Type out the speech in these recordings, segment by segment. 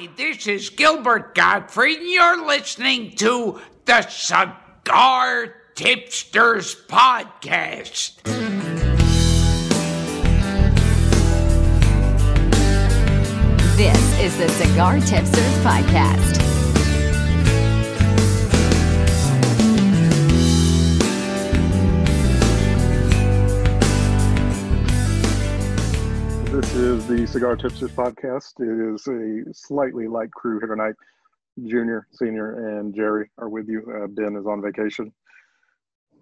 Hi, this is Gilbert Gottfried, and you're listening to the Cigar Tipsters Podcast. This is the Cigar Tipsters Podcast. Is the Cigar Tipsters podcast. It is a slightly light crew here tonight. Junior, Senior, and Jerry are with you. Uh, ben is on vacation,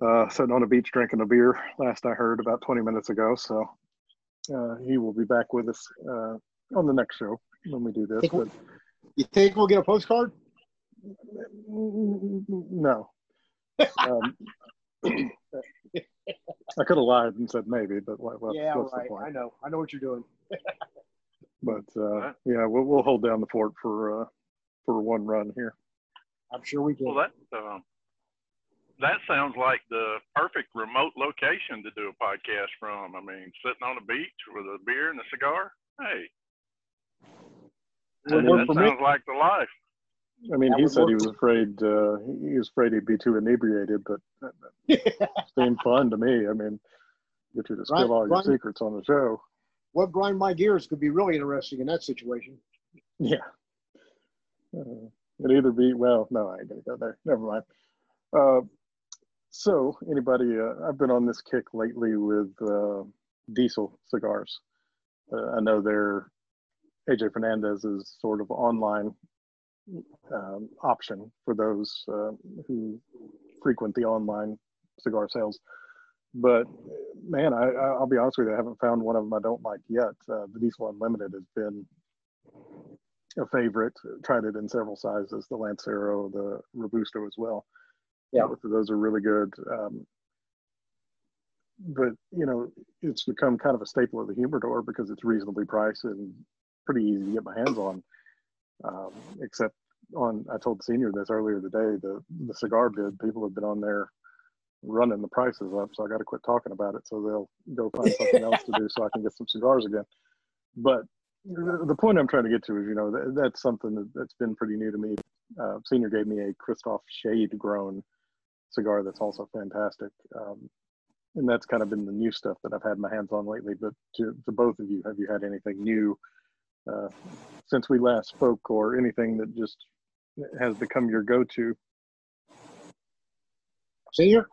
uh, sitting on a beach drinking a beer. Last I heard, about 20 minutes ago. So uh, he will be back with us uh, on the next show when we do this. Think But You think we'll get a postcard? no, um, I could have lied and said maybe, but what, what, yeah, what's right. the point? I know. I know what you're doing. But uh, yeah, we'll, we'll hold down the fort for uh, for one run here. I'm sure we can. Well, that um, that sounds like the perfect remote location to do a podcast from. I mean, sitting on a beach with a beer and a cigar. Hey, Would that, that for me. sounds like the life. I mean, That he said he was afraid. Uh, he was afraid he'd be too inebriated, but it seemed fun to me. I mean, get you to spill Right, all your right. secrets on the show. what grind my gears could be really interesting in that situation. Yeah. Uh, it'd either be well. No, I ain't gonna go there. Never mind. Uh, so, anybody? Uh, I've been on this kick lately with uh, Diesel cigars. Uh, I know they're AJ Fernandez is sort of online um, option for those uh, who frequent the online cigar sales. But man, I, I'll be honest with you, I haven't found one of them I don't like yet. Uh, the Diesel Unlimited has been a favorite. Tried it in several sizes, the Lancero, the Robusto as well. Yeah. Both of those are really good. Um, but you know, it's become kind of a staple of the humidor because it's reasonably priced and pretty easy to get my hands on. Um, except on, I told senior this earlier today. The the cigar bid, people have been on there running the prices up, so I got to quit talking about it. So they'll go find something else to do, so I can get some cigars again. But the point I'm trying to get to is, you know, that, that's something that, that's been pretty new to me. Uh, senior gave me a Kristoff Shade grown cigar that's also fantastic. Um, and that's kind of been the new stuff that I've had my hands on lately. But to, to both of you, have you had anything new uh, since we last spoke, or anything that just has become your go-to? Senior?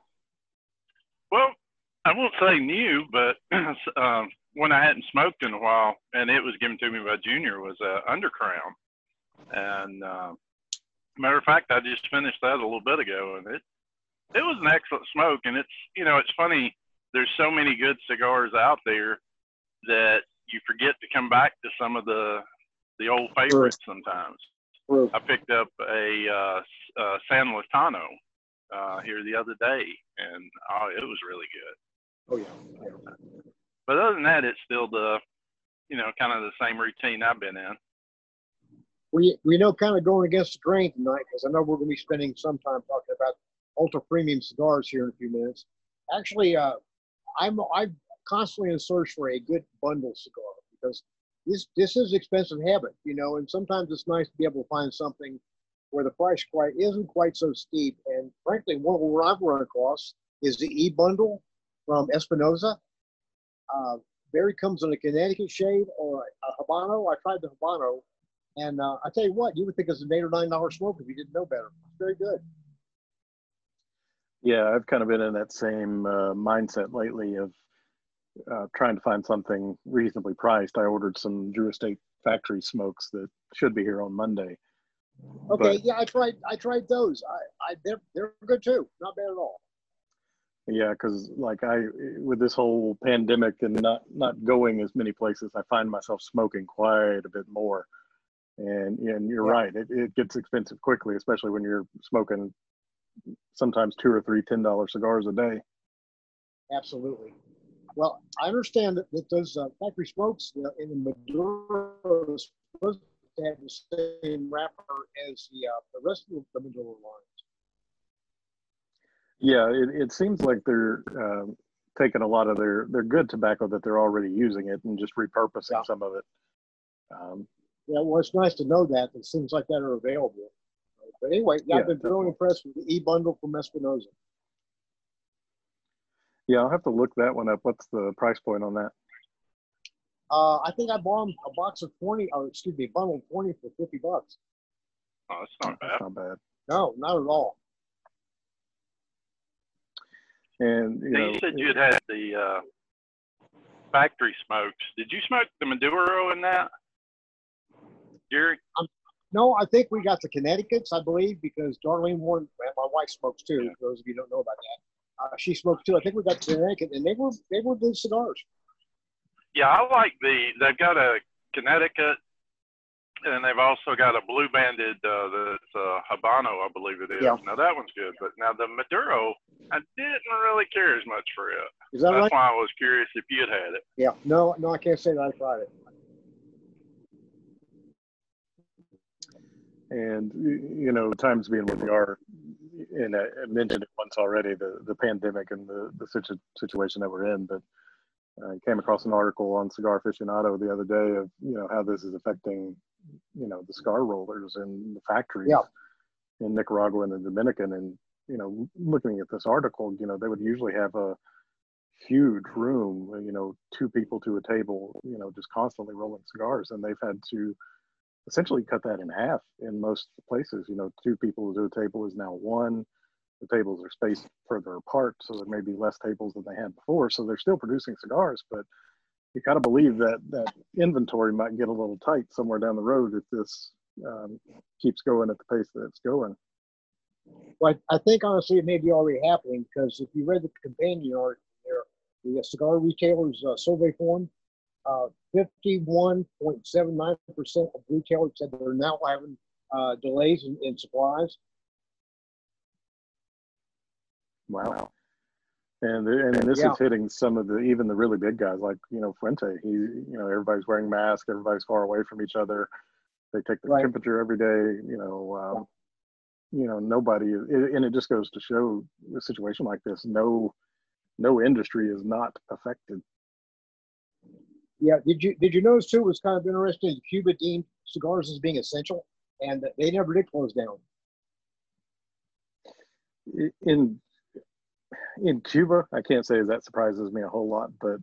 Well, I won't say new, but um, when I hadn't smoked in a while, and it was given to me by Junior, was uh, Undercrown. And uh, matter of fact, I just finished that a little bit ago, and it it was an excellent smoke. And it's you know it's funny. There's so many good cigars out there that you forget to come back to some of the the old favorites sometimes. True. I picked up a uh, uh, San Lotano uh, here the other day, and oh, it was really good. Oh yeah. yeah. But other than that, it's still the, you know, kind of the same routine I've been in. We we know kind of going against the grain tonight because I know we're going to be spending some time talking about ultra premium cigars here in a few minutes. Actually, uh, I'm I'm constantly in search for a good bundle cigar because this this is expensive habit, you know, and sometimes it's nice to be able to find something where the price quite isn't quite so steep. And frankly, one where I've run across is the E bundle from Espinosa. Uh, Barry comes in a Connecticut shade or a Habano. I tried the Habano, and uh, I tell you what, you would think it's an eight or nine dollar smoke if you didn't know better. It's very good. Yeah, I've kind of been in that same uh, mindset lately of uh, trying to find something reasonably priced. I ordered some Drew Estate factory smokes that should be here on Monday. Okay, But- yeah, I tried. I tried those. I, I they're they're good too. Not bad at all. Yeah, because like I, with this whole pandemic and not not going as many places, I find myself smoking quite a bit more. And and you're Yeah. right, it, it gets expensive quickly, especially when you're smoking sometimes two or three ten dollar cigars a day. Absolutely. Well, I understand that, that those uh, factory smokes uh, in the Maduro is supposed to have the same wrapper as the uh, the rest of the Maduro lines. Yeah, it, it seems like they're um, taking a lot of their their good tobacco that they're already using it and just repurposing Yeah. some of it. Um, Yeah, well, it's nice to know that that things like that are available. But anyway, yeah, I've been really impressed with the e bundle from Espinosa. Yeah, I'll have to look that one up. What's the price point on that? Uh, I think I bought a box of twenty, or excuse me, a bundle of twenty for fifty bucks. Oh, that's not That's bad. not bad. No, not at all. And you Now, know, you said you had had the uh, factory smokes. Did you smoke the Maduro in that, Jerry? No, I think we got the Connecticut's, I believe, because Darlene Warren, my wife smokes too. Yeah. For those of you who don't know about that, uh, she smokes too. I think we got the Connecticut, and they were they were good cigars. Yeah, I like the. They've got a Connecticut, and they've also got a blue banded uh, that's uh, Habano, I believe it is. Yeah. Now that one's good, but now the Maduro, I didn't really care as much for it. Is that That's right? why I was curious if you had had it. Yeah. No, no, I can't say that I tried it. and you know, times being what they are, and I I mentioned it once already, the the pandemic and the the situ- situation that we're in. But uh, I came across an article on Cigar Aficionado the other day of you know how this is affecting you know the cigar rollers and the factories Yeah. in Nicaragua and the Dominican, and you know, looking at this article, you know, they would usually have a huge room, you know, two people to a table, you know, just constantly rolling cigars, and they've had to essentially cut that in half in most places. You know, two people to a table is now one. The tables are spaced further apart, so there may be less tables than they had before. So they're still producing cigars, but you got to believe that that inventory might get a little tight somewhere down the road if this um, keeps going at the pace that it's going. Well, I think honestly, it may be already happening because if you read the companion article the cigar retailers uh, survey form, 51.79% of retailers said they're now having uh, delays in, in supplies. Wow. And and this Yeah. is hitting some of the even the really big guys like you know Fuente. He you know everybody's wearing masks, everybody's far away from each other. They take the Right. temperature every day. You know, um, you know nobody. It, and it just goes to show a situation like this. No, no industry is not affected. Yeah, did you did you notice too? It was kind of interesting. Cuba deemed cigars as being essential, and they never did close down. In in Cuba, I can't say that surprises me a whole lot, but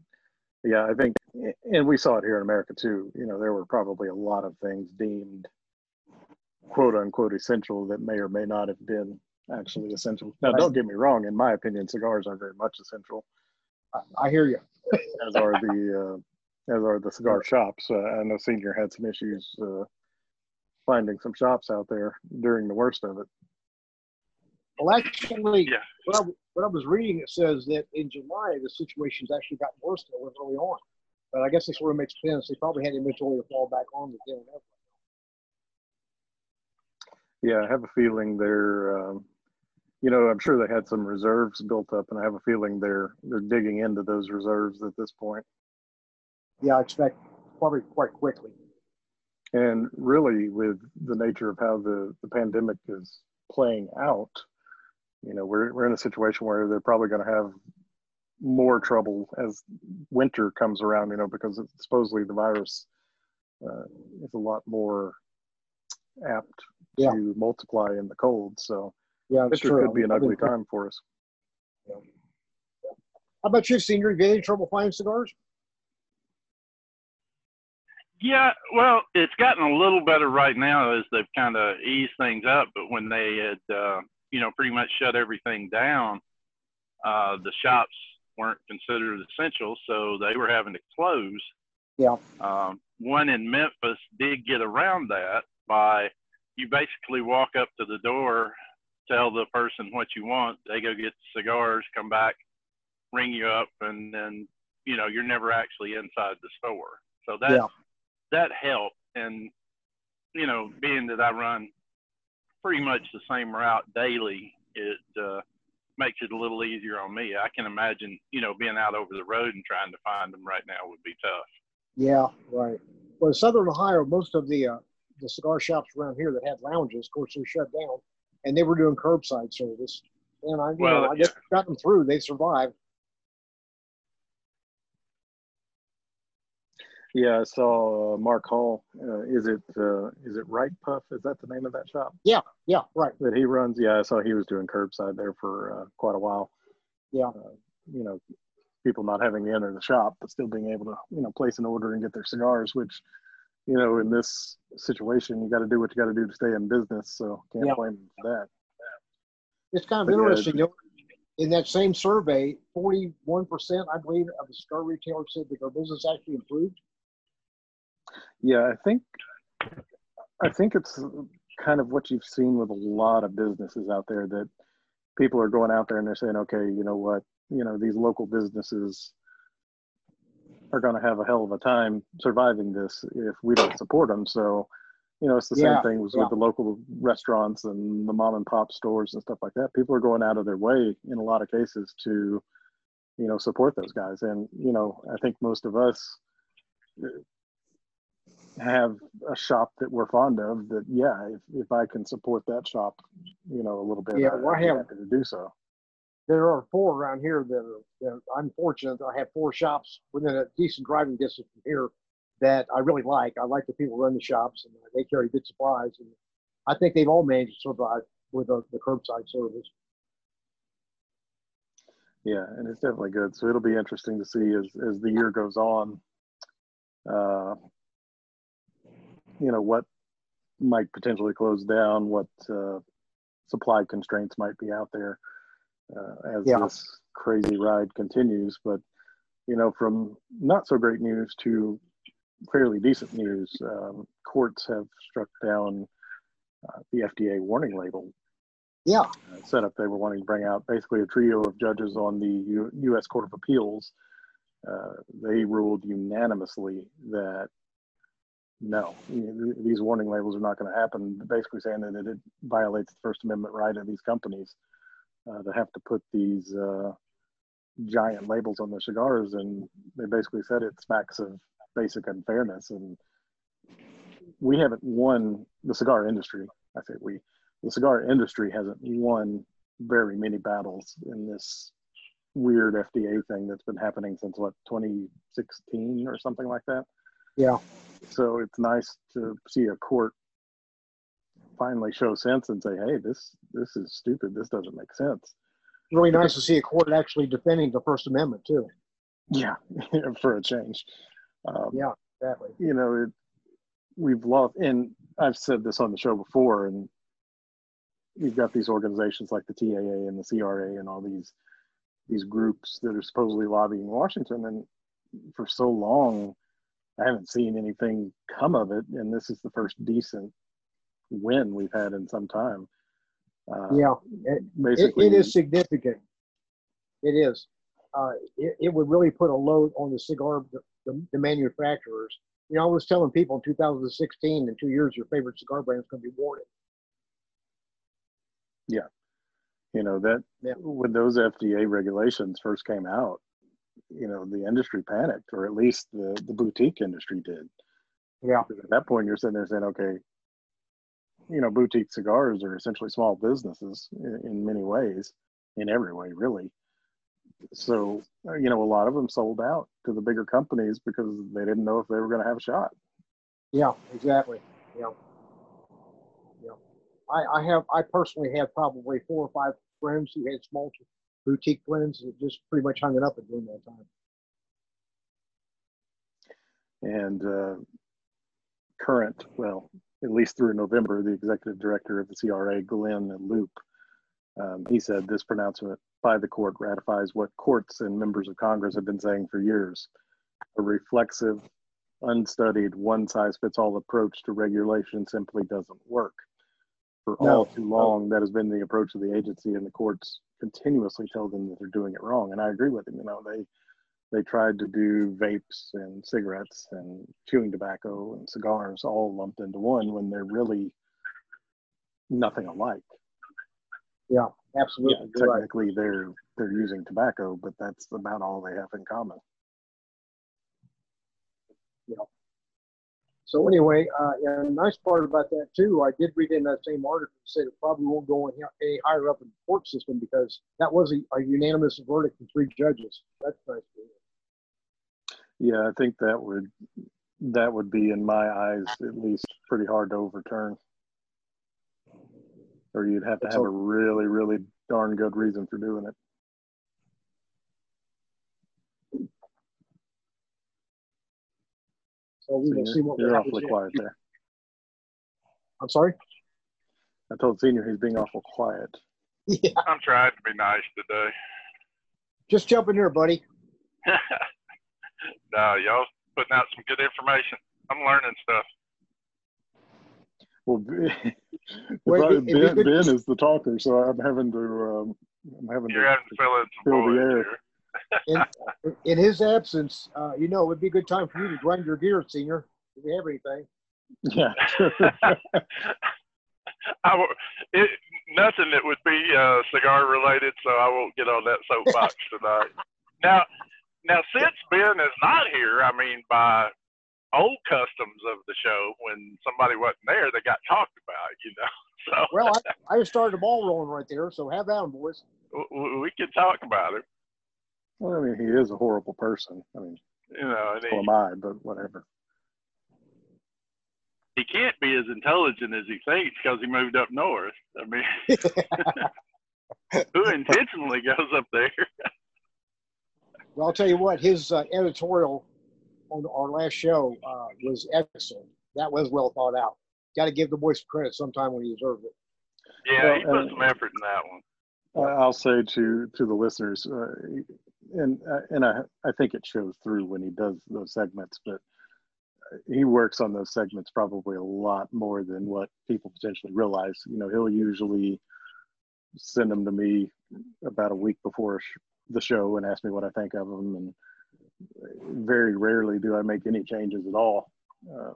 yeah, I think, and we saw it here in America too. You know, there were probably a lot of things deemed quote unquote essential that may or may not have been actually essential. Now, don't get me wrong. In my opinion, cigars are very much essential, I, I hear you. as are the uh, as are the cigar shops. Uh, I know Senior had some issues uh, finding some shops out there during the worst of it. Well, actually, Yeah. what, I, what I was reading, it says that in July, the situation's actually gotten worse than it was early on. But I guess this sort of makes sense. They probably had inventory to fall back on that they don't have. Yeah, I have a feeling they're, um, you know, I'm sure they had some reserves built up, and I have a feeling they're they're digging into those reserves at this point. Yeah, I expect probably quite quickly. And really, with the nature of how the the pandemic is playing out, you know, we're we're in a situation where they're probably going to have more trouble as winter comes around. You know, because it's, supposedly the virus uh, is a lot more apt Yeah. to multiply in the cold. So Yeah, it could be an been- ugly time for us. How about you, Senior? You had any trouble finding cigars? Yeah, well, it's gotten a little better right now as they've kind of eased things up. But when they had, uh, you know, pretty much shut everything down, uh, the shops weren't considered essential, so they were having to close. Yeah. Um, one in Memphis did get around that by you basically walk up to the door, tell the person what you want, they go get cigars, come back, ring you up, and then you know you're never actually inside the store. So that Yeah. That helped. And you know, being that I run pretty much the same route daily, it uh, makes it a little easier on me. I can imagine, you know, being out over the road and trying to find them right now would be tough. Yeah, right. Well, in Southern Ohio, most of the uh, the cigar shops around here that had lounges, of course, they shut down, and they were doing curbside service. And I, you Well, know, I just got them through. They survived. Yeah, I saw uh, Mark Hall. Uh, is it uh, is it Right Puff? Is that the name of that shop Yeah, yeah, right. that he runs? Yeah, I saw he was doing curbside there for uh, quite a while. Yeah. Uh, you know, people not having to enter the shop, but still being able to you know place an order and get their cigars. Which, you know, in this situation, you got to do what you got to do to stay in business. So can't Yeah. blame them for that. It's kind of But, interesting. know, in that same survey, 41%, I believe, of the cigar retailers said that their business actually improved. Yeah, I think I think it's kind of what you've seen with a lot of businesses out there that people are going out there and they're saying, okay, you know what, you know, these local businesses are going to have a hell of a time surviving this if we don't support them. So, you know, it's the Yeah, same thing yeah. with the local restaurants and the mom and pop stores and stuff like that. People are going out of their way in a lot of cases to, you know, support those guys. And, you know, I think most of us have a shop that we're fond of that yeah if, if i can support that shop you know a little bit Yeah, I'd well, I have- happy to do so There are four around here that, are, that I'm fortunate I have four shops within a decent driving distance from here that I really like. I like the people who run the shops and they carry good supplies. And I think they've all managed to survive with the, the curbside service. yeah and it's definitely good so it'll be interesting to see as as the year goes on uh you know what might potentially close down what uh supply constraints might be out there uh, as Yeah. this crazy ride continues but you know from not so great news to fairly decent news um, courts have struck down uh, the fda warning label Yeah. uh, setup they were wanting to bring out. Basically, a trio of judges on the U- U.S. Court of Appeals. Uh, they ruled unanimously that no, these warning labels are not going to happen. Basically, saying that it violates the First Amendment right of these companies uh, to have to put these uh, giant labels on their cigars, and they basically said it smacks of basic unfairness. And we haven't won the cigar industry. I say we the cigar industry hasn't won very many battles in this weird FDA thing that's been happening since what 2016 or something like that. Yeah. So it's nice to see a court finally show sense and say, "Hey, this this is stupid. This doesn't make sense." Really nice to see a court actually defending the First Amendment, too. Yeah, for a change. Um, Yeah, exactly. you know, it, we've lost, and I've said this on the show before, and you've got these organizations like the TAA and the CRA and all these these groups that are supposedly lobbying Washington, and for so long, I haven't seen anything come of it, and this is the first decent win we've had in some time. Uh, Yeah. It, basically, it is significant. It is. Uh, it, it would really put a load on the cigar, the, the, the manufacturers. You know, I was telling people in 2016, in two years, your favorite cigar brand is going to be Warden. you know that Yeah. when those FDA regulations first came out, you know the industry panicked, or at least the the boutique industry did. Yeah. Because at that point, you're sitting there saying, okay, you know, boutique cigars are essentially small businesses in, in many ways, in every way, really. So, uh, you know, a lot of them sold out to the bigger companies because they didn't know if they were going to have a shot. Yeah, exactly. Yeah. Yeah. I, I have, I personally have probably four or five friends who had small boutique friends that just pretty much hung it up during that time. And uh, current, well, at least through November, the executive director of the CRA, Glynn Loope, um, he said this pronouncement by the court ratifies what courts and members of Congress have been saying for years. A reflexive, unstudied, one size fits all approach to regulation simply doesn't work. For No. all too long, that has been the approach of the agency, and the courts continuously tell them that they're doing it wrong. And I agree with them. You know, they they tried to do vapes and cigarettes and chewing tobacco and cigars all lumped into one when they're really nothing alike. Yeah, absolutely. Yeah, You're right. technically they're they're using tobacco, but that's about all they have in common. So anyway, uh, and a nice part about that too, I did read in that same article said it probably won't go any, any higher up in the court system because that was a, a unanimous verdict from three judges. That's nice. to hear. Yeah, I think that would that would be, in my eyes, at least pretty hard to overturn. Or you'd have to have a really, really darn good reason for doing it. So we will see what You're happens. awfully quiet there. I'm sorry. I told Senior he's being awful quiet. Yeah, I'm trying to be nice today. just jump in here, buddy. no, y'all putting out some good information. I'm learning stuff. Well, Ben, Well, it'd be- it'd be ben, good- ben is the talker, so I'm having to. Um, I'm having You're to. having to fill in some Fill the air. here. In, in his absence, uh, you know, it'd be a good time for you to grind your gear, senior. If you have anything. Yeah, sure. I will, it, nothing that would be uh, cigar related, so I won't get on that soapbox tonight. Now, now since Ben is not here, I mean, by old customs of the show, when somebody wasn't there, they got talked about, you know. So Well, I, I just started the ball rolling right there, so have at 'em, boys. w- w- we can talk about it, well, I mean, he is a horrible person. I mean, you know. And so am I, but whatever. he can't be as intelligent as he thinks because he moved up north. I mean, who intentionally goes up there? Well, I'll tell you what, his uh, editorial on our last show uh, was excellent. That was well thought out. Got to give the boy some credit sometime when he deserves it. Yeah, he put and- some effort in that one. I- I'll say to to the listeners, uh, and uh, and I I think it shows through when he does those segments, but he works on those segments probably a lot more than what people potentially realize. You know, he'll usually send them to me about a week before sh- the show and ask me what I think of them, and very rarely do I make any changes at all. Uh,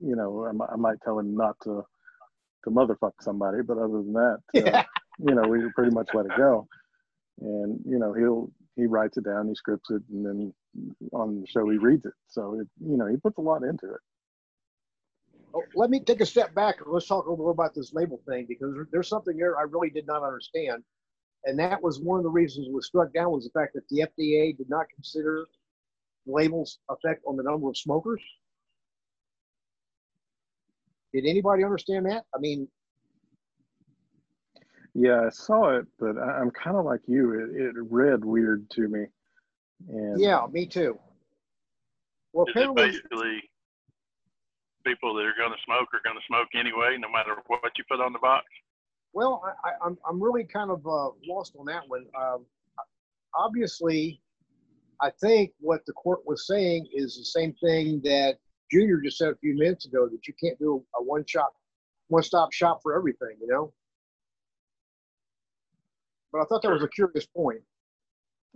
you know, I, I might tell him not to to motherfuck somebody, but other than that, uh, you know, we pretty much let it go. And you know, he'll he writes it down, he scripts it, and then on the show he reads it. So it, you know, he puts a lot into it. Oh, let me take a step back and let's talk a little about this label thing because there's something there I really did not understand. And that was one of the reasons it was struck down was the fact that the FDA did not consider labels effect on the number of smokers. Did anybody understand that? I mean, Yeah, I saw it, but I, I'm kind of like you. It, it read weird to me. And yeah, me too. Well, Is it apparently, basically people that are going to smoke are going to smoke anyway, no matter what you put on the box? Well, I, I, I'm I'm really kind of uh, lost on that one. Um, obviously, I think what the court was saying is the same thing that Junior just said a few minutes ago that you can't do a one shop, one stop shop for everything, you know. But I thought that was a curious point.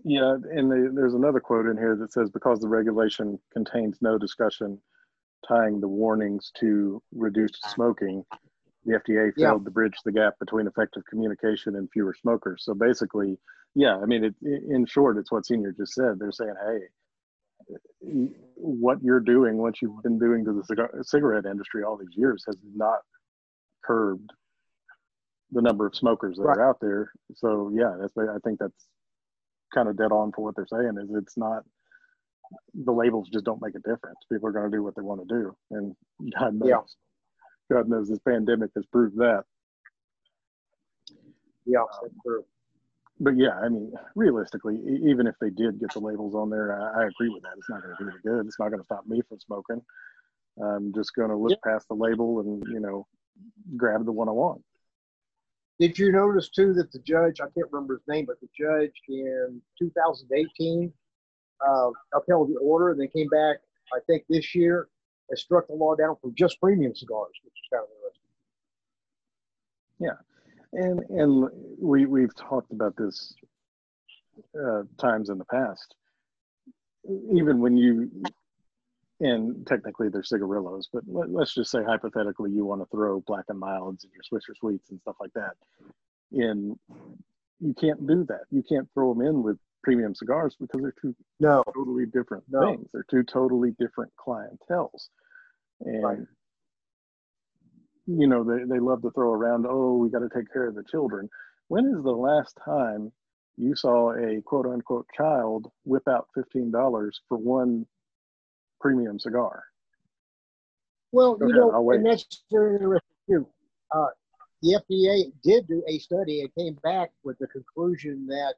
Yeah, and the, there's another quote in here that says because the regulation contains no discussion tying the warnings to reduced smoking, the FDA Yeah. failed to bridge the gap between effective communication and fewer smokers. So basically, yeah, I mean, it, in short, it's what Senior just said. They're saying, hey, what you're doing, what you've been doing to the cigar, cigarette industry all these years, has not curbed the number of smokers that are out there. So yeah, that's I think that's kind of dead on for what they're saying is it's not the labels just don't make a difference. People are going to do what they want to do, and God knows, Yeah. God knows this pandemic has proved that. Yeah, true. But yeah, I mean, realistically, even if they did get the labels on there, I, I agree with that. It's not going to do any good. It's not going to stop me from smoking. I'm just going to look past the label and you know grab the one I want. Did you notice too that the judge, I can't remember his name, but the judge in 2018 uh, upheld the order and then came back, I think this year, and struck the law down for just premium cigars, which is kind of interesting. Yeah. And and we we've talked about this uh, times in the past. Even when you and technically they're cigarillos, but let, us just say hypothetically you want to throw black and milds and your Swisher sweets and stuff like that. In you can't do that. You can't throw them in with premium cigars because they're two No, totally different No. things. They're two totally different clientels. And Right. you know, they, they love to throw around, oh, we got to take care of the children. When is the last time you saw a quote unquote child whip out $15 for one premium cigar? Well, Go you ahead, know, and that's very interesting too. Uh, the FDA did do a study and came back with the conclusion that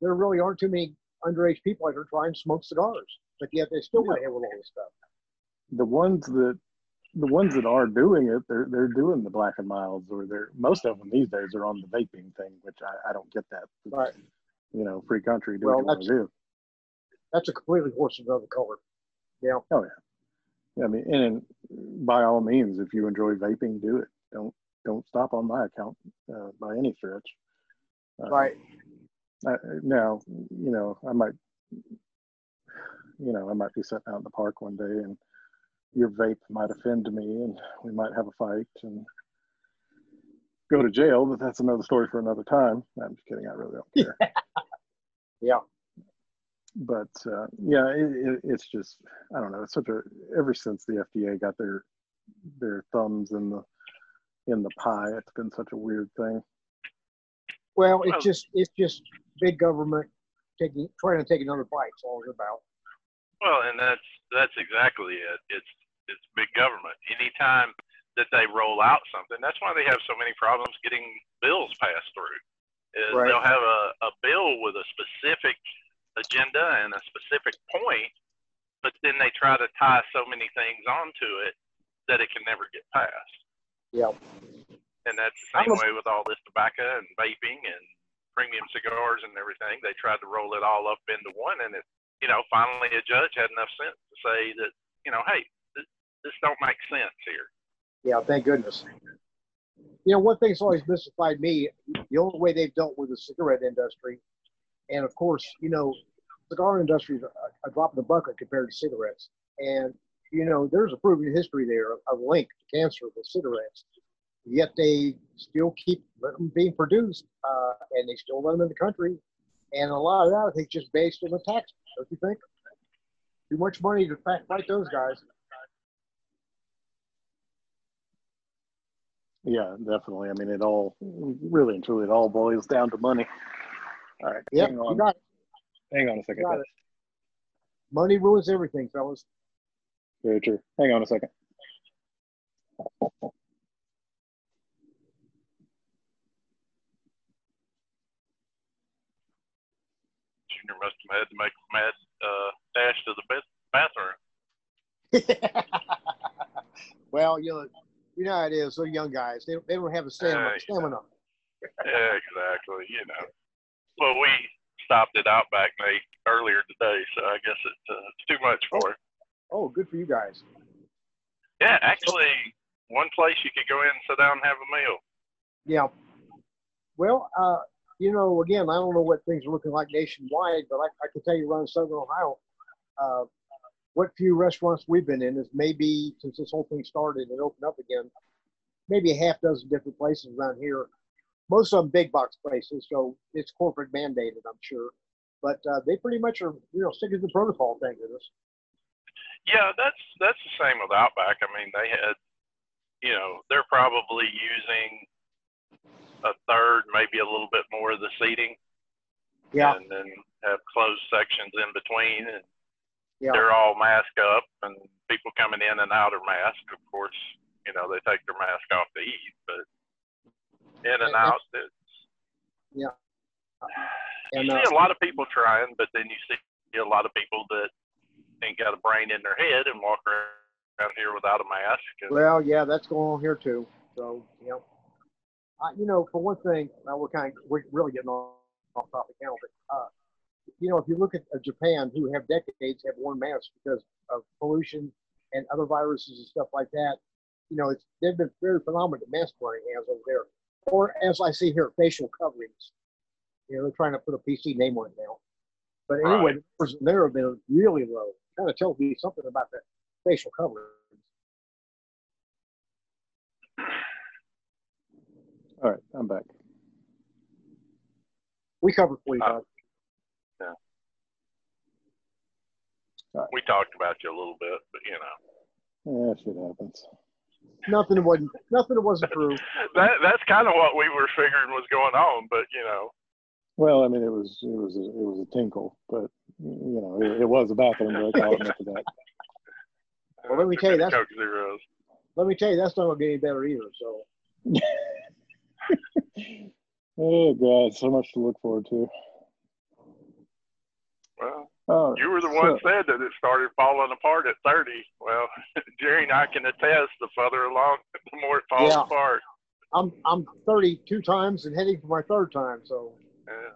there really aren't too many underage people that are trying to smoke cigars, but yet they still went ahead with all this stuff. The ones that the ones that are doing it, they're they're doing the black and milds, or they're most of them these days are on the vaping thing, which I, I don't get that. Right. You know, free country, do Well, what you want to do. That's a completely horse of another color. Yeah. Oh, yeah. I mean, and by all means, if you enjoy vaping, do it. Don't don't stop on my account uh, by any stretch. Uh, Right. I, now, you know, I might, you know, I might be sitting out in the park one day and your vape might offend me and we might have a fight and go to jail, but that's another story for another time. I'm just kidding. I really don't care. Yeah. But uh, yeah, it, it, it's just, I don't know. It's such a, ever since the FDA got their, their thumbs in the, in the pie, it's been such a weird thing. Well, Well- it's just it's just big government taking trying to take another bite. It's all about. Well, and that's that's exactly it. It's it's big government. Anytime that they roll out something, that's why they have so many problems getting bills passed through. Is Right. they'll have a, a bill with a specific agenda and a specific point, but then they try to tie so many things onto it that it can never get passed. Yeah. And that's the same was- way with all this tobacco and vaping and premium cigars and everything. They tried to roll it all up into one, and it, you know, finally a judge had enough sense to say that, you know, hey, this, this don't make sense here. Yeah, thank goodness. You know, one thing that's always mystified me, the only way they've dealt with the cigarette industry, and of course, you know, cigar industry is a, a drop in the bucket compared to cigarettes. And, you know, there's a proven history there of, link to cancer with cigarettes. Yet they still keep them being produced, uh, and they still run them in the country. And a lot of that, I think, just based on the tax. Don't you think? Too much money to fight those guys. Yeah, definitely. I mean, it all really and truly, it all boils down to money. All right. Yep, hang you on. got it. Hang on a second. Got it. Money ruins everything, fellas. Very true. Hang on a second. Junior must have had to make a mad uh, dash to the bathroom. well, you know, you know how it is. They're young guys. They, they don't have the stamina. Hey. stamina. Yeah, exactly. You know. Well, we stopped at Outback Nate earlier today, so I guess it's, uh, it's too much for it. Oh, good for you guys. Yeah, actually, one place you could go in and sit down and have a meal. Yeah. Well, uh, you know, again, I don't know what things are looking like nationwide, but I, I can tell you around Southern Ohio, uh, what few restaurants we've been in is maybe since this whole thing started and opened up again, maybe a half dozen different places around here. Most of them big box places, so it's corporate mandated, I'm sure. But uh, they pretty much are, you know, sticking to the protocol. Thank goodness. Yeah, that's that's the same with Outback. I mean, they had, you know, they're probably using a third, maybe a little bit more of the seating, Yeah, and then have closed sections in between, and yeah. they're all masked up, and people coming in and out are masked. Of course, you know, they take their mask off to eat, but in and And- out, it's Yeah. you And, see uh, a lot of people trying, but then you see a lot of people that ain't got a brain in their head and walk around here without a mask. And, Well, yeah, that's going on here too. So, you know, uh, you know, for one thing, uh, we're kind of we're really getting off, off topic now, but uh, you know, if you look at uh, Japan, who have decades have worn masks because of pollution and other viruses and stuff like that, you know, it's they've been very phenomenal at mask wearing has over there. Or as I see here, facial coverings. You know, they're trying to put a PC name on it now. But anyway, Right. the numbers there have been really low. Kind of tells me something about the facial coverings. All right, I'm back. We covered for you, Uh, Doug. we talked about you a little bit, but you know, Yeah, shit happens. Nothing wasn't nothing that wasn't true. that that's kind of what we were figuring was going on. But you know, Well, I mean, it was it was a, it was a tinkle, but you know, it, it was a bathroom break. I'll admit to that. Well, let me tell you, that's- Coke Zeros. let me tell you, that's not going to get any better either. So. oh God, so much to look forward to. Well, Oh, you were the so- one said that it started falling apart at 30. Well, Jerry and I can attest the further along, the more it falls Yeah. apart. I'm I'm 32 times and heading for my third time, so Yeah.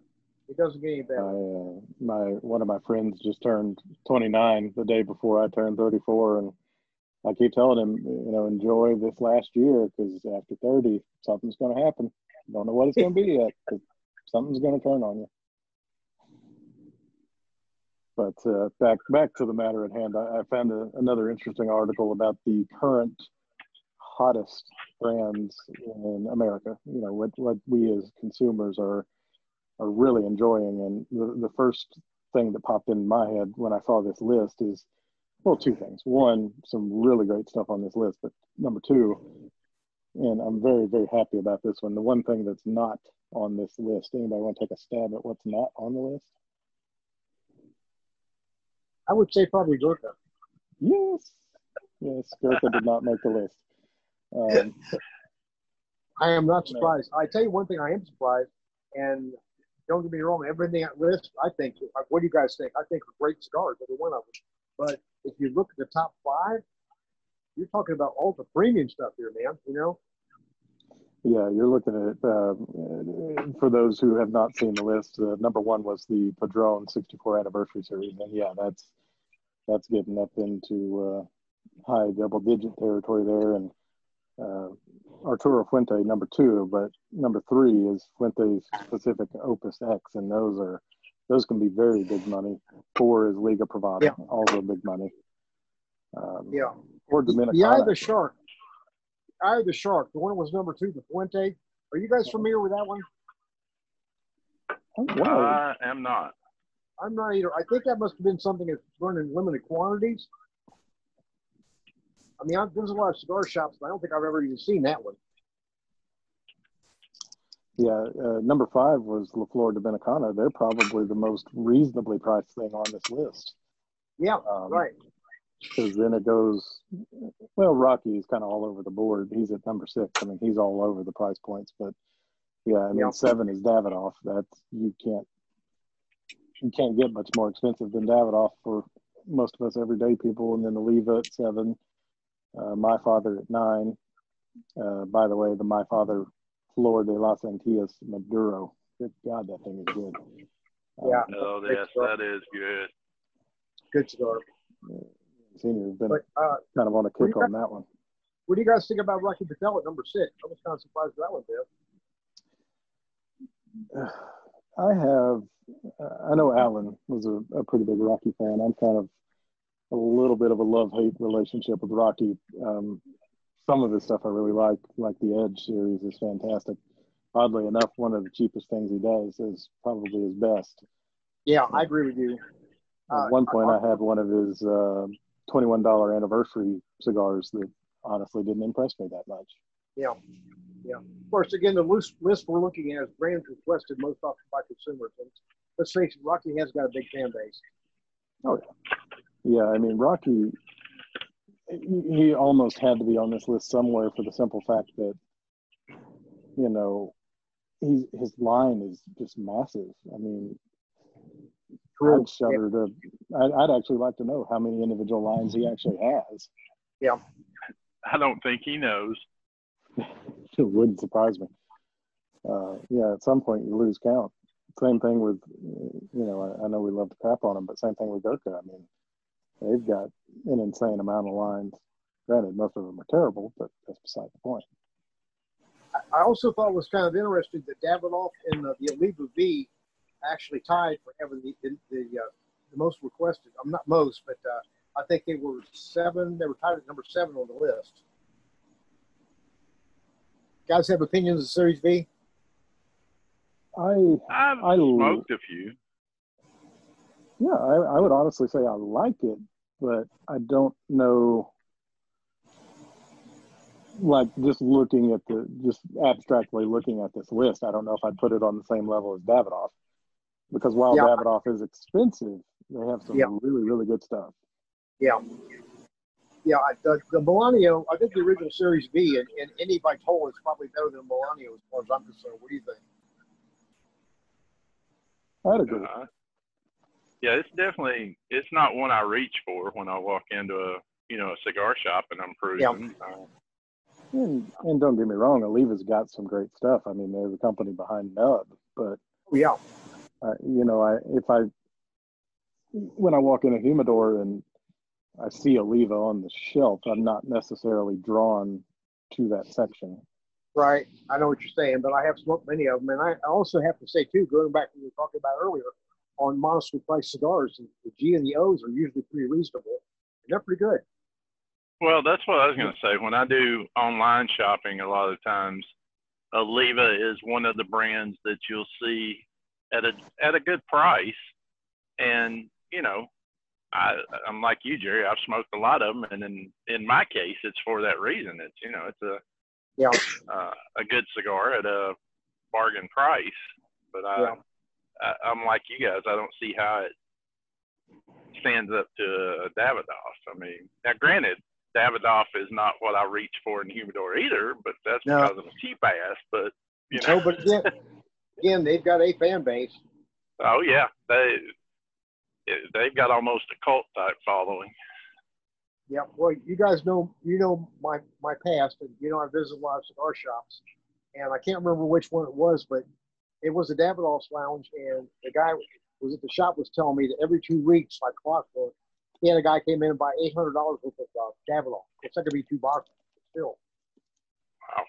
it doesn't get any I, better. uh, my one of my friends just turned 29 the day before I turned 34, and I keep telling him, you know, enjoy this last year because after 30, something's going to happen. Don't know what it's going to be yet, but something's going to turn on you. But uh, back back to the matter at hand, I, I found a, another interesting article about the current hottest brands in America. You know what what we as consumers are are really enjoying. And the, the first thing that popped in my head when I saw this list is, well, two things. One, some really great stuff on this list, but number two, and I'm very, very happy about this one. The one thing that's not on this list, anybody want to take a stab at what's not on the list? I would say probably Gurkha. Yes. Yes, Gurkha did not make the list. Um, I am not surprised. I tell you one thing, I am surprised, and don't get me wrong, everything at list, I think. What do you guys think? I think great cigars, every one of them. But if you look at the top five, you're talking about all the premium stuff here, man. You know? Yeah, you're looking at uh, for those who have not seen the list. Uh, number one was the Padron 64 anniversary series, and yeah, that's that's getting up into uh, high double digit territory there. And uh, Arturo Fuente number two, but number three is Fuente's Pacific Opus X, and those are those can be very big money. Four is Liga Privada, Yeah. also big money. Um, Yeah. Or The Dominicana. Eye of the Shark. Eye of the Shark. The one that was number two, the Fuente. Are you guys familiar with that one? Oh, wow. I am not. I'm not either. I think that must have been something that's run in limited quantities. I mean, I, there's a lot of cigar shops, but I don't think I've ever even seen that one. Yeah, uh, number five was La Flor de Dominicana. They're probably the most reasonably priced thing on this list. Yeah, Um, right. Because then it goes, well, Rocky is kind of all over the board. He's at number six. I mean, he's all over the price points. But yeah, I mean, Yeah. seven is Davidoff. That's you can't you can't get much more expensive than Davidoff for most of us everyday people. And then the Oliva at seven, uh, My Father at nine. Uh, by the way, the My Father Flor de las Antillas Maduro. Good God, that thing is good. Uh, Yeah. Oh, yes, that is good. Good cigar. Senior has been But uh, kind of on a kick you on that one. what do you guys think about Rocky Patel at number six? I was kind of surprised that one, Bill. I have, uh, I know Alan was a, a pretty big Rocky fan. I'm kind of a little bit of a love hate relationship with Rocky. Um, some of his stuff I really like, like the Edge series is fantastic. Oddly enough, one of the cheapest things he does is probably his best. Yeah, I agree with you. At Uh, one point, I- I had one of his uh, $21 anniversary cigars that honestly didn't impress me that much. Yeah, yeah. Of course, again, the loose list we're looking at is brands requested most often by consumers. And let's face it, Rocky has got a big fan base. Oh, yeah, Yeah, I mean Rocky. He, he almost had to be on this list somewhere for the simple fact that, you know, he's his line is just massive. I mean, I'd shudder to. I'd, I'd actually like to know how many individual lines he actually has. Yeah. I don't think he knows. It wouldn't surprise me. Uh, yeah, at some point you lose count. Same thing with, you know, I, I know we love to crap on them, but same thing with Gurkha. I mean, they've got an insane amount of lines. Granted, most of them are terrible, but that's beside the point. I also thought it was kind of interesting that Davidoff and uh, the Oliva V actually tied for having the the, the, uh, the most requested. I'm not most, but uh, I think they were seven. They were tied at number seven on the list. Guys have opinions of Series V? I I've I- smoked a few. yeah, I, I would honestly say I like it, but I don't know. Like just looking at the just abstractly looking at this list, I don't know if I'd put it on the same level as Davidoff, because while Yeah. Davidoff is expensive, they have some Yeah. really really good stuff. Yeah. Yeah, the, the Melanio, I think the original Series V and, and any Vitola is probably better than Melanio as far as I'm concerned. What do you think? I'd agree. Uh, yeah, it's definitely it's not one I reach for when I walk into a you know a cigar shop and I'm cruising. Uh, And, and don't get me wrong, Oliva's got some great stuff. I mean, they're the company behind Nub, but Yeah, uh, you know, I if I when I walk in a humidor and I see Oliva on the shelf, I'm not necessarily drawn to that section. right. I know what you're saying, but I have smoked many of them. And I, I also have to say, too, going back to what we were talking about earlier, on modestly priced cigars, the G and the O's are usually pretty reasonable. And they're pretty good. well, that's what I was going to say. When I do online shopping, a lot of times, Oliva is one of the brands that you'll see at a at a good price, and you know. I, I'm like you, Jerry. I've smoked a lot of them, and in in my case, it's for that reason. It's you know, it's a Yeah. uh, a good cigar at a bargain price. But I, Yeah. I, I'm like you guys. I don't see how it stands up to a Davidoff. I mean, now granted, Davidoff is not what I reach for in humidor either, but that's No. because I'm a cheap ass. But you know, No, but again, again, they've got a fan base. oh yeah, they they've got almost a cult type following. Yeah, well, you guys know you know my my past, and you know I visit a lot of cigar shops, and I can't remember which one it was, but it was the Davidoff's lounge, and the guy was at the shop was telling me that every two weeks, like clockwork, he had a guy came in and buy eight hundred dollars worth of uh, Davidoff. It's not gonna be two boxes, still. Wow.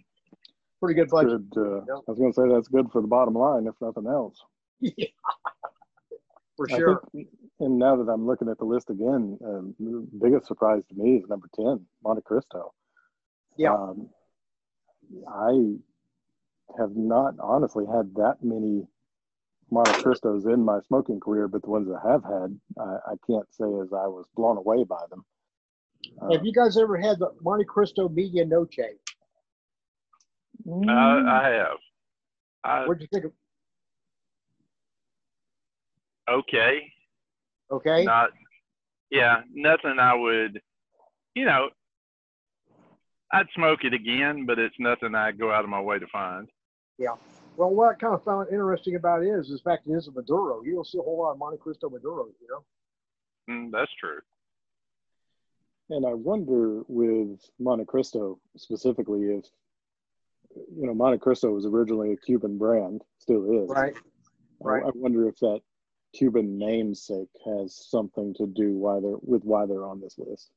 Pretty good budget. Good. Uh, Yeah. I was going to say that's good for the bottom line, if nothing else. yeah, for I sure. think, and now that I'm looking at the list again, um, the biggest surprise to me is number 10, Monte Cristo. Yeah. Um, I have not honestly had that many Monte Cristos in my smoking career, but the ones I have had, I, I can't say as I was blown away by them. Uh, Have you guys ever had the Monte Cristo Media Noche? mm, I, I have. I, What'd you think of? okay, Okay. not yeah, nothing I would, you know, I'd smoke it again, but it's nothing I'd go out of my way to find. Yeah. Well, what I kind of found interesting about it is, is the fact it is a Maduro. You don't see a whole lot of Monte Cristo Maduros, you know? Mm, that's true. And I wonder with Monte Cristo specifically if, you know, Monte Cristo was originally a Cuban brand, still is. Right. Right. I wonder if that Cuban namesake has something to do why they're with why they're on this list.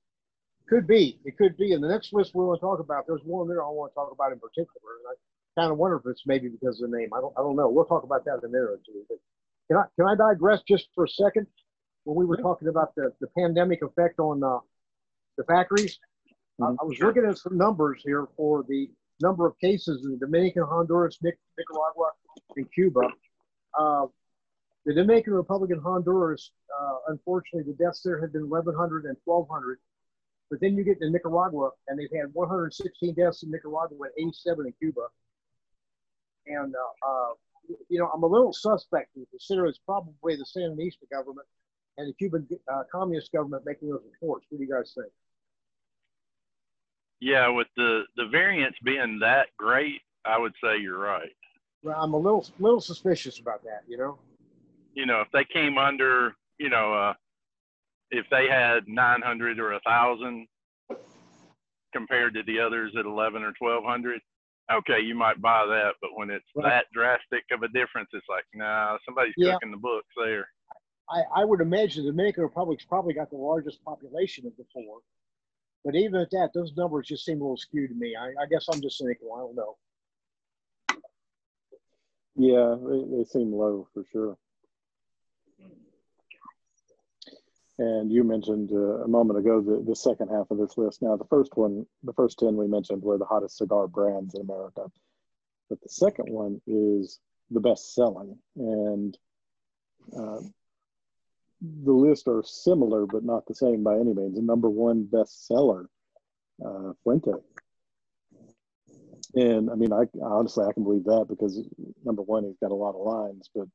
Could be. It could be. And the next list we want to talk about, there's one there I want to talk about in particular. And I kind of wonder if it's maybe because of the name. I don't, I don't know. We'll talk about that in a minute or two. But can I, can I digress just for a second? When we were talking about the, the pandemic effect on uh, the factories, I, Mhm. I was looking at some numbers here for the number of cases in the Dominican, Honduras, Nic- Nicaragua, and Cuba. Uh, the Dominican Republic and Honduras, uh, unfortunately, the deaths there have been 1,100 and 1,200. But then you get to Nicaragua, and they've had 116 deaths in Nicaragua and 87 in Cuba. And, uh, uh, you know, I'm a little suspect to consider it's probably the Sandinista government and the Cuban uh, Communist government making those reports. What do you guys think? Yeah, with the the variance being that great, I would say you're right. Well, I'm a little little suspicious about that, you know? You know, if they came under, you know, uh, if they had 900 or a thousand compared to the others at 11 or 1200, okay, you might buy that. But when it's Right. that drastic of a difference, it's like, nah, somebody's Yeah. cooking the books there. I, I would imagine the Dominican Republic's probably got the largest population of the four. But even at that, those numbers just seem a little skewed to me. I, I guess I'm just cynical. I don't know. Yeah, they, they seem low for sure. And you mentioned uh, a moment ago the, the second half of this list. Now, the first one, the first 10 we mentioned were the hottest cigar brands in America. But the second one is the best selling. And uh, the list are similar, but not the same by any means. The number one bestseller, uh, Fuente. And I mean, I honestly I can believe that because number one, he's got a lot of lines, but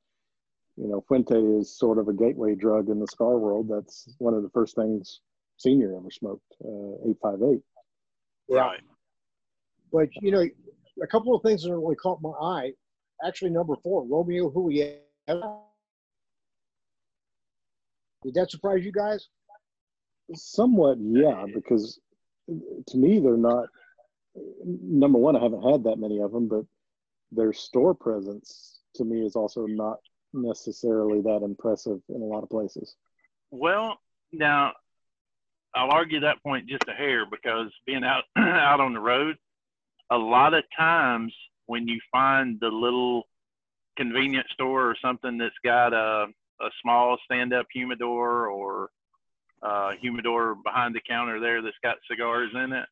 you know, Fuente is sort of a gateway drug in the cigar world. That's one of the first things Senior ever smoked, uh, 858. Yeah. Right. But you know, a couple of things that really caught my eye. Actually, number four, Romeo Juliet. Did that surprise you guys? Somewhat, yeah, because to me, they're not. Number one, I haven't had that many of them, but their store presence to me is also not necessarily that impressive in a lot of places. Well, now I'll argue that point just a hair because being out out on the road, a lot of times when you find the little convenience store or something that's got a, a small stand up humidor or uh, humidor behind the counter there that's got cigars in it,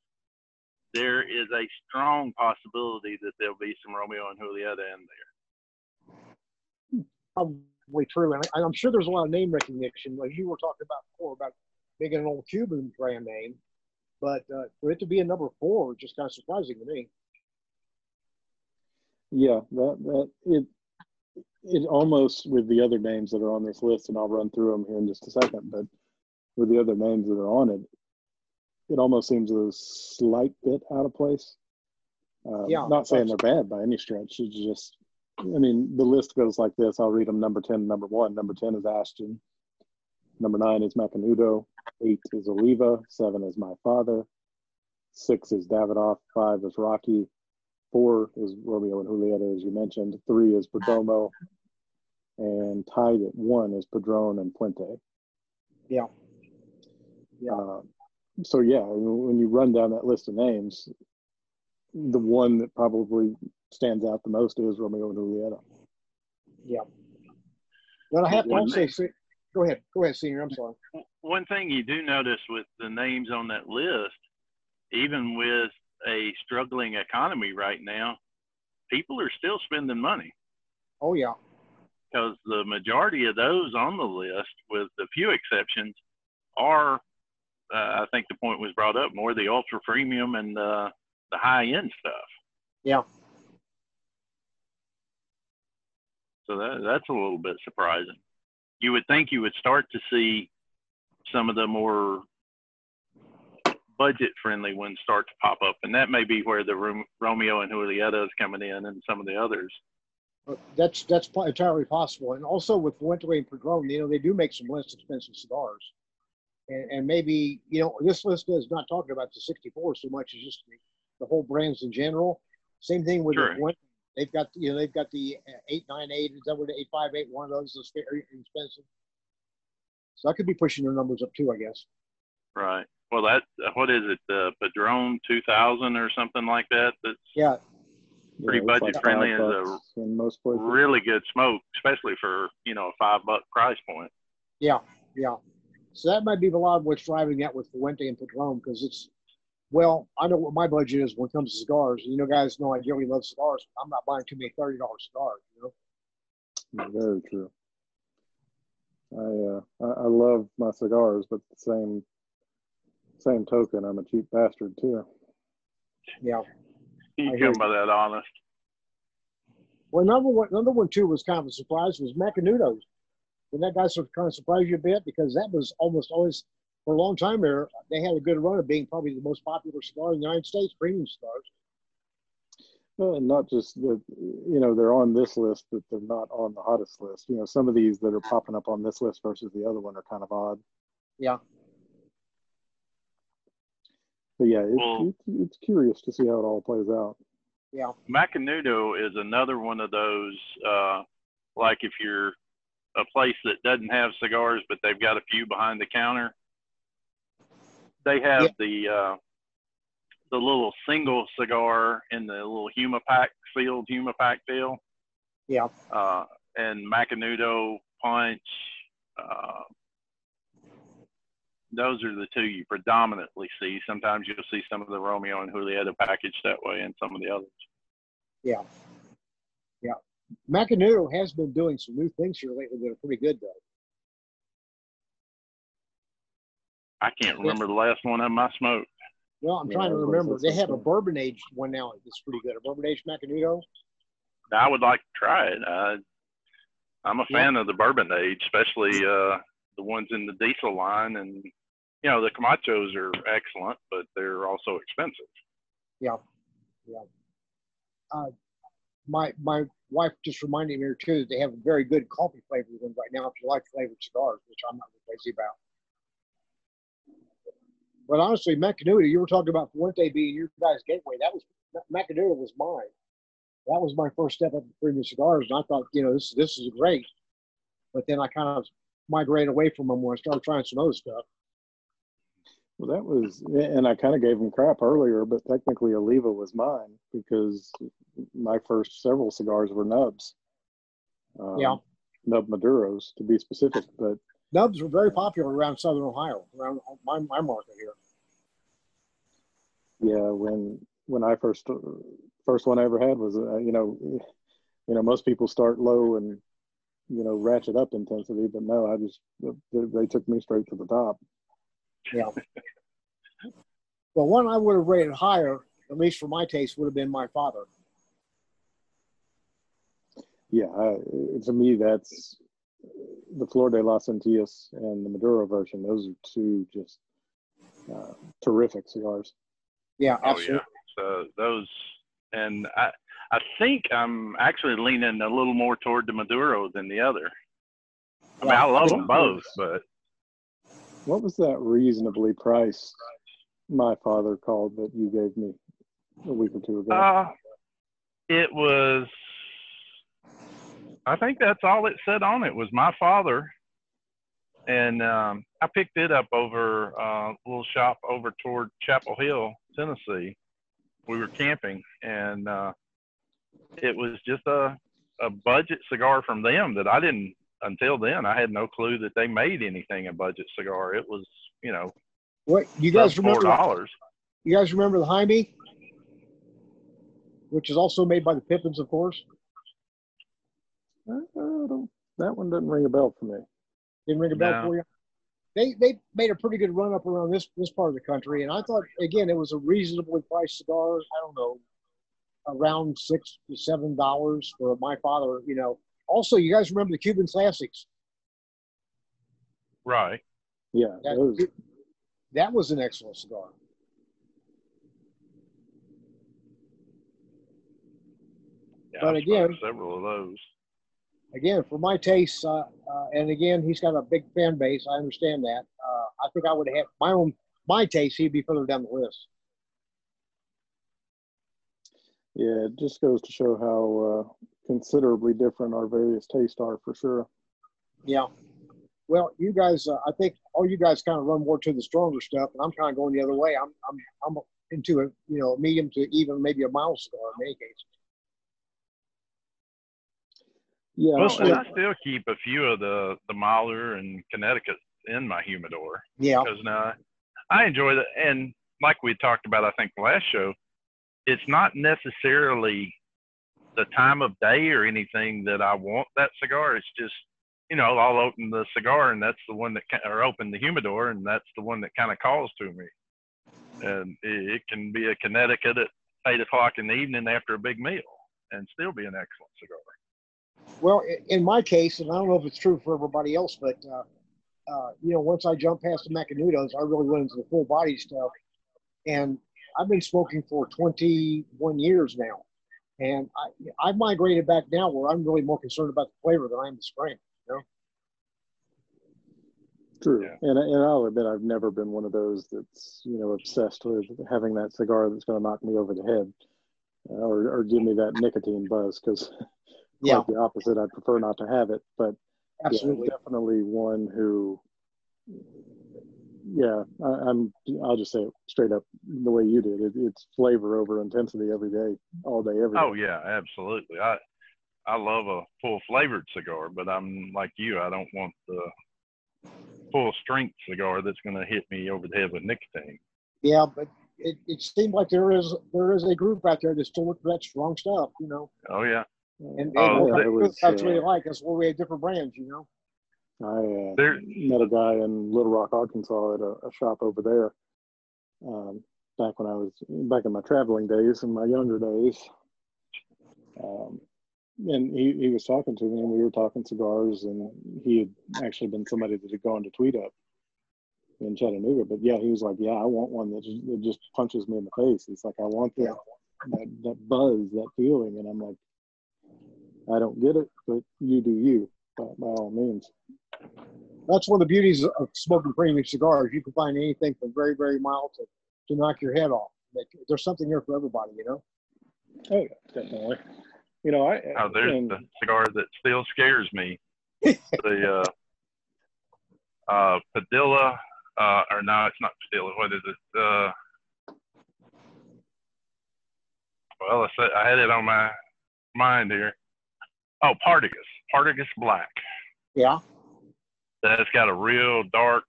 there is a strong possibility that there'll be some Romeo and Julieta in there. Probably true, and I, I'm sure there's a lot of name recognition, like you were talking about before about making an old Cuban brand name. But uh, for it to be a number four, just kind of surprising to me. Yeah, that that it it almost with the other names that are on this list, and I'll run through them here in just a second. But with the other names that are on it, it almost seems a slight bit out of place. Uh, Yeah, not saying they're bad by any stretch. It's just, I mean, the list goes like this. I'll read them number 10, number one. Number 10 is Ashton. Number nine is Macanudo. Eight is Oliva. Seven is My Father. Six is Davidoff. Five is Rocky. Four is Romeo and Julieta, as you mentioned. Three is Perdomo. And tied at one is Padron and Fuente. Yeah. Yeah. Uh, so yeah, when you run down that list of names, the one that probably stands out the most is Romeo and Julieta. Yeah. But I have to One also say, go ahead, go ahead, senior. I'm sorry. one thing you do notice with the names on that list, even with a struggling economy right now, people are still spending money Oh yeah, because the majority of those on the list, with a few exceptions, are, uh, I think the point was brought up, more the ultra premium and uh, the high end stuff. yeah, So that, that's a little bit surprising. You would think you would start to see some of the more budget friendly ones start to pop up, and that may be where the Rom- Romeo and Julieta is coming in, and some of the others. That's that's entirely possible. And also with Fuente and Padron, you know, they do make some less expensive cigars. And, and maybe you know this list is not talking about the 64 so much as just the, the whole brands in general. Same thing with Sure. the Fuente. They've got you know they've got the uh, 898 is that what the 858 one of those is very expensive. So I could be pushing their numbers up too, I guess. Right. Well, that what is it? The Padron 2000 or something like that. That's Yeah, Pretty it's budget friendly five is a most places. really good smoke, especially for you know a five buck price point. Yeah, yeah. So that might be a lot of what's driving that with Fuente and Padron because it's, well, I know what my budget is when it comes to cigars. You know, guys know I really love cigars. I'm not buying too many thirty dollars cigars. You know. Very true. I, uh, I I love my cigars, but the same same token, I'm a cheap bastard too. Yeah. You I hear come by that honest. Well, another one, another one too was kind of a surprise was Macanudos. And that guy sort of kind of surprise you a bit because that was almost always for a long time there. They had a good run of being probably the most popular cigar in the United States, premium cigars. Well, and not just that, you know, they're on this list, but they're not on the hottest list. You know, some of these that are popping up on this list versus the other one are kind of odd. Yeah. But yeah, it's, Well- it's, it's curious to see how it all plays out. Yeah. Macanudo is another one of those, uh, like if you're a place that doesn't have cigars, but they've got a few behind the counter, they have Yeah. the, uh, the little single cigar in the little Humapack sealed Humapack deal. Yeah. Uh, and Macanudo Punch, uh, those are the two you predominantly see. Sometimes you'll see some of the Romeo and Julieta packaged that way, and some of the others. Yeah. Yeah. Macanudo has been doing some new things here lately that are pretty good though. I can't remember the last one of them I smoked. Well, I'm trying to I was gonna remember. They have a bourbon aged one now that's pretty good. A bourbon aged Macanudo. I would like to try it. I, I'm a Yeah. fan of the bourbon age, especially uh, the ones in the diesel line, and you know, the Camachos are excellent, but they're also expensive. Yeah, yeah. Uh, my my wife just reminded me here too that they have very good coffee flavored ones right now if you like flavored cigars, which I'm not crazy about. But honestly, Macanudo, you were talking about Fuente being your guys' gateway. That was Macanudo was mine. That was my first step up to premium cigars, and I thought, you know, this this is great. But then I kind of migrated away from them when I started trying some other stuff. Well, that was, and I kind of gave him crap earlier, but technically Oliva was mine because my first several cigars were nubs. Um, yeah. Nub Maduros, to be specific. But nubs were very popular around Southern Ohio, around my, my market here. Yeah, when when I first first one I ever had was, uh, you know, you know, most people start low and you know ratchet up intensity, but no, I just they, they took me straight to the top. Yeah. well, one I would have rated higher, at least for my taste, would have been my father. Yeah, I, to me, that's the Flor de las Antillas and the Maduro version. Those are two just uh, terrific cigars. Yeah, absolutely. Oh, yeah. So those, and I, I think I'm actually leaning a little more toward the Maduro than the other. I mean, I love them both, but what was that reasonably priced my father called that you gave me a week or two ago? Uh, it was, I think that's all it said on it was my father. And um, I picked it up over uh, a little shop over toward Chapel Hill, Tennessee. We were camping, and uh, it was just a, a budget cigar from them that I didn't until then, I had no clue that they made anything a budget cigar. It was, you know, what you guys remember? Dollars. You guys remember the Jaime, which is also made by the Pepins, of course. Uh, that one doesn't ring a bell for me. Didn't ring a bell no. for you. They they made a pretty good run up around this this part of the country, and I thought again it was a reasonably priced cigar. I don't know, around six to seven dollars for my father. You know, also, you guys remember the Cuban classics? Right. Yeah. That, was, that was an excellent cigar. Yeah, but again, several of those. Again, for my taste, uh, uh, and again, he's got a big fan base. I understand that. Uh, I think I would have my own my taste. He'd be further down the list. Yeah, it just goes to show how uh, considerably different our various tastes are for sure. Yeah. Well, you guys, uh, I think all you guys kind of run more to the stronger stuff, and I'm kind of going the other way. I'm I'm I'm into a you know medium to even maybe a mild cigar in many cases. Yeah, well, I still keep a few of the the milder and Connecticut in my humidor. Yeah, because now uh, I enjoy that, and like we talked about, I think last show, it's not necessarily the time of day or anything that I want that cigar. It's just, you know, I'll open the cigar and that's the one that, can, or open the humidor and that's the one that kind of calls to me. And it, it can be a Connecticut at eight o'clock in the evening after a big meal and still be an excellent cigar. Well, in my case, and I don't know if it's true for everybody else, but uh, uh, you know, once I jumped past the Macanudos, I really went into the full body stuff, and I've been smoking for 21 years now. And I, I've migrated back now where I'm really more concerned about the flavor than I am the strength. You know? True, yeah. and and I'll admit I've never been one of those that's you know obsessed with having that cigar that's going to knock me over the head, uh, or or give me that nicotine buzz because yeah, the opposite. I'd prefer not to have it, but absolutely, yeah, definitely one who yeah, I, am I'll just say it straight up the way you did. It, it's flavor over intensity every day, all day, every oh, day. Oh yeah, absolutely. I I love a full flavored cigar, but I'm like you. I don't want the full strength cigar that's going to hit me over the head with nicotine. Yeah, but it, it seems like there is there is a group out there that still look for that strong stuff. You know. Oh yeah. And, and oh, was, that's uh, really like us. Well, we had different brands, you know. I uh, met a guy in Little Rock, Arkansas, at a, a shop over there. Um, back when I was back in my traveling days, in my younger days, um, and he, he was talking to me, and we were talking cigars, and he had actually been somebody that had gone to Tweet Up, in Chattanooga. But yeah, he was like, yeah, I want one that just, that just punches me in the face. It's like I want that, that that buzz, that feeling, and I'm like, I don't get it, but you do you, by, by all means. That's one of the beauties of smoking premium cigars. You can find anything from very, very mild to, to knock your head off. Like, there's something here for everybody, you know? Oh, yeah, definitely. You know, I Oh, there's and- the cigar that still scares me. the uh, uh, Padilla, uh, or no, it's not Padilla. What is it? Uh, well, I said I had it on my mind here. Oh, Partagas, Partagas Black. Yeah. That's got a real dark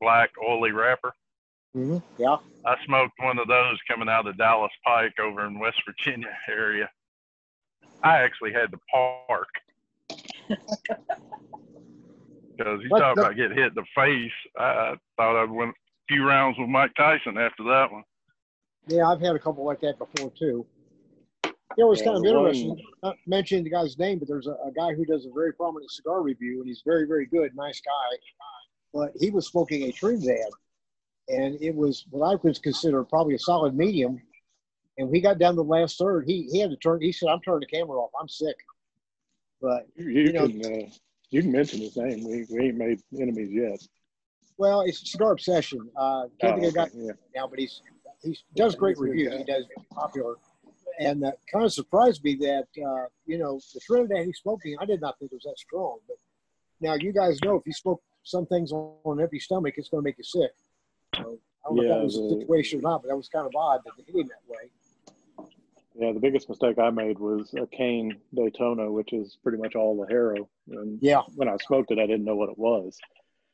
black oily wrapper. hmm Yeah. I smoked one of those coming out of the Dallas Pike over in West Virginia area. I actually had to park because you What talk the- about getting hit in the face. I thought I'd win a few rounds with Mike Tyson after that one. Yeah, I've had a couple like that before too. You know, it's kind of interesting. Not mentioning the guy's name, but there's a, a guy who does a very prominent cigar review, and he's very, very good, nice guy. But he was smoking a Trinidad, and it was what I would consider probably a solid medium. And we got down to the last third. He he had to turn. He said, "I'm turning the camera off. I'm sick." But You, you know- can uh, you can mention his name. We, we ain't made enemies yet. well, it's cigar obsession. Uh, can't think of Oh, guy yeah. now, but he's he does great a reviews. He does popular, and that kind of surprised me that uh, you know the Trinidad he's smoking. I did not think it was that strong, but now you guys know if you smoke some things on an empty stomach, it's going to make you sick. So I don't know if Yeah, that was the- situation or not, but that was kind of odd that they hit him that way. Yeah, the biggest mistake I made was a Cain Daytona, which is pretty much all ligero. And Yeah, when I smoked it, I didn't know what it was.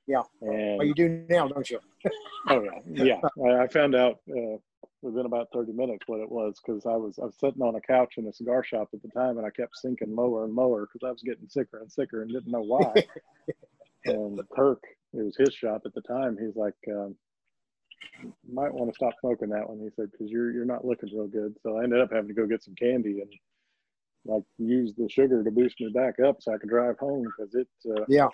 Yeah. And well, you do now, don't you? oh yeah, yeah. I, I found out uh, within about thirty minutes what it was because I was I was sitting on a couch in a cigar shop at the time, and I kept sinking lower and lower because I was getting sicker and sicker and didn't know why. and Kirk, it was his shop at the time. He's like, um, "You might want to stop smoking that one." He said, "Because you're you're not looking real good." So I ended up having to go get some candy and like use the sugar to boost me back up so I could drive home because it uh, Yeah,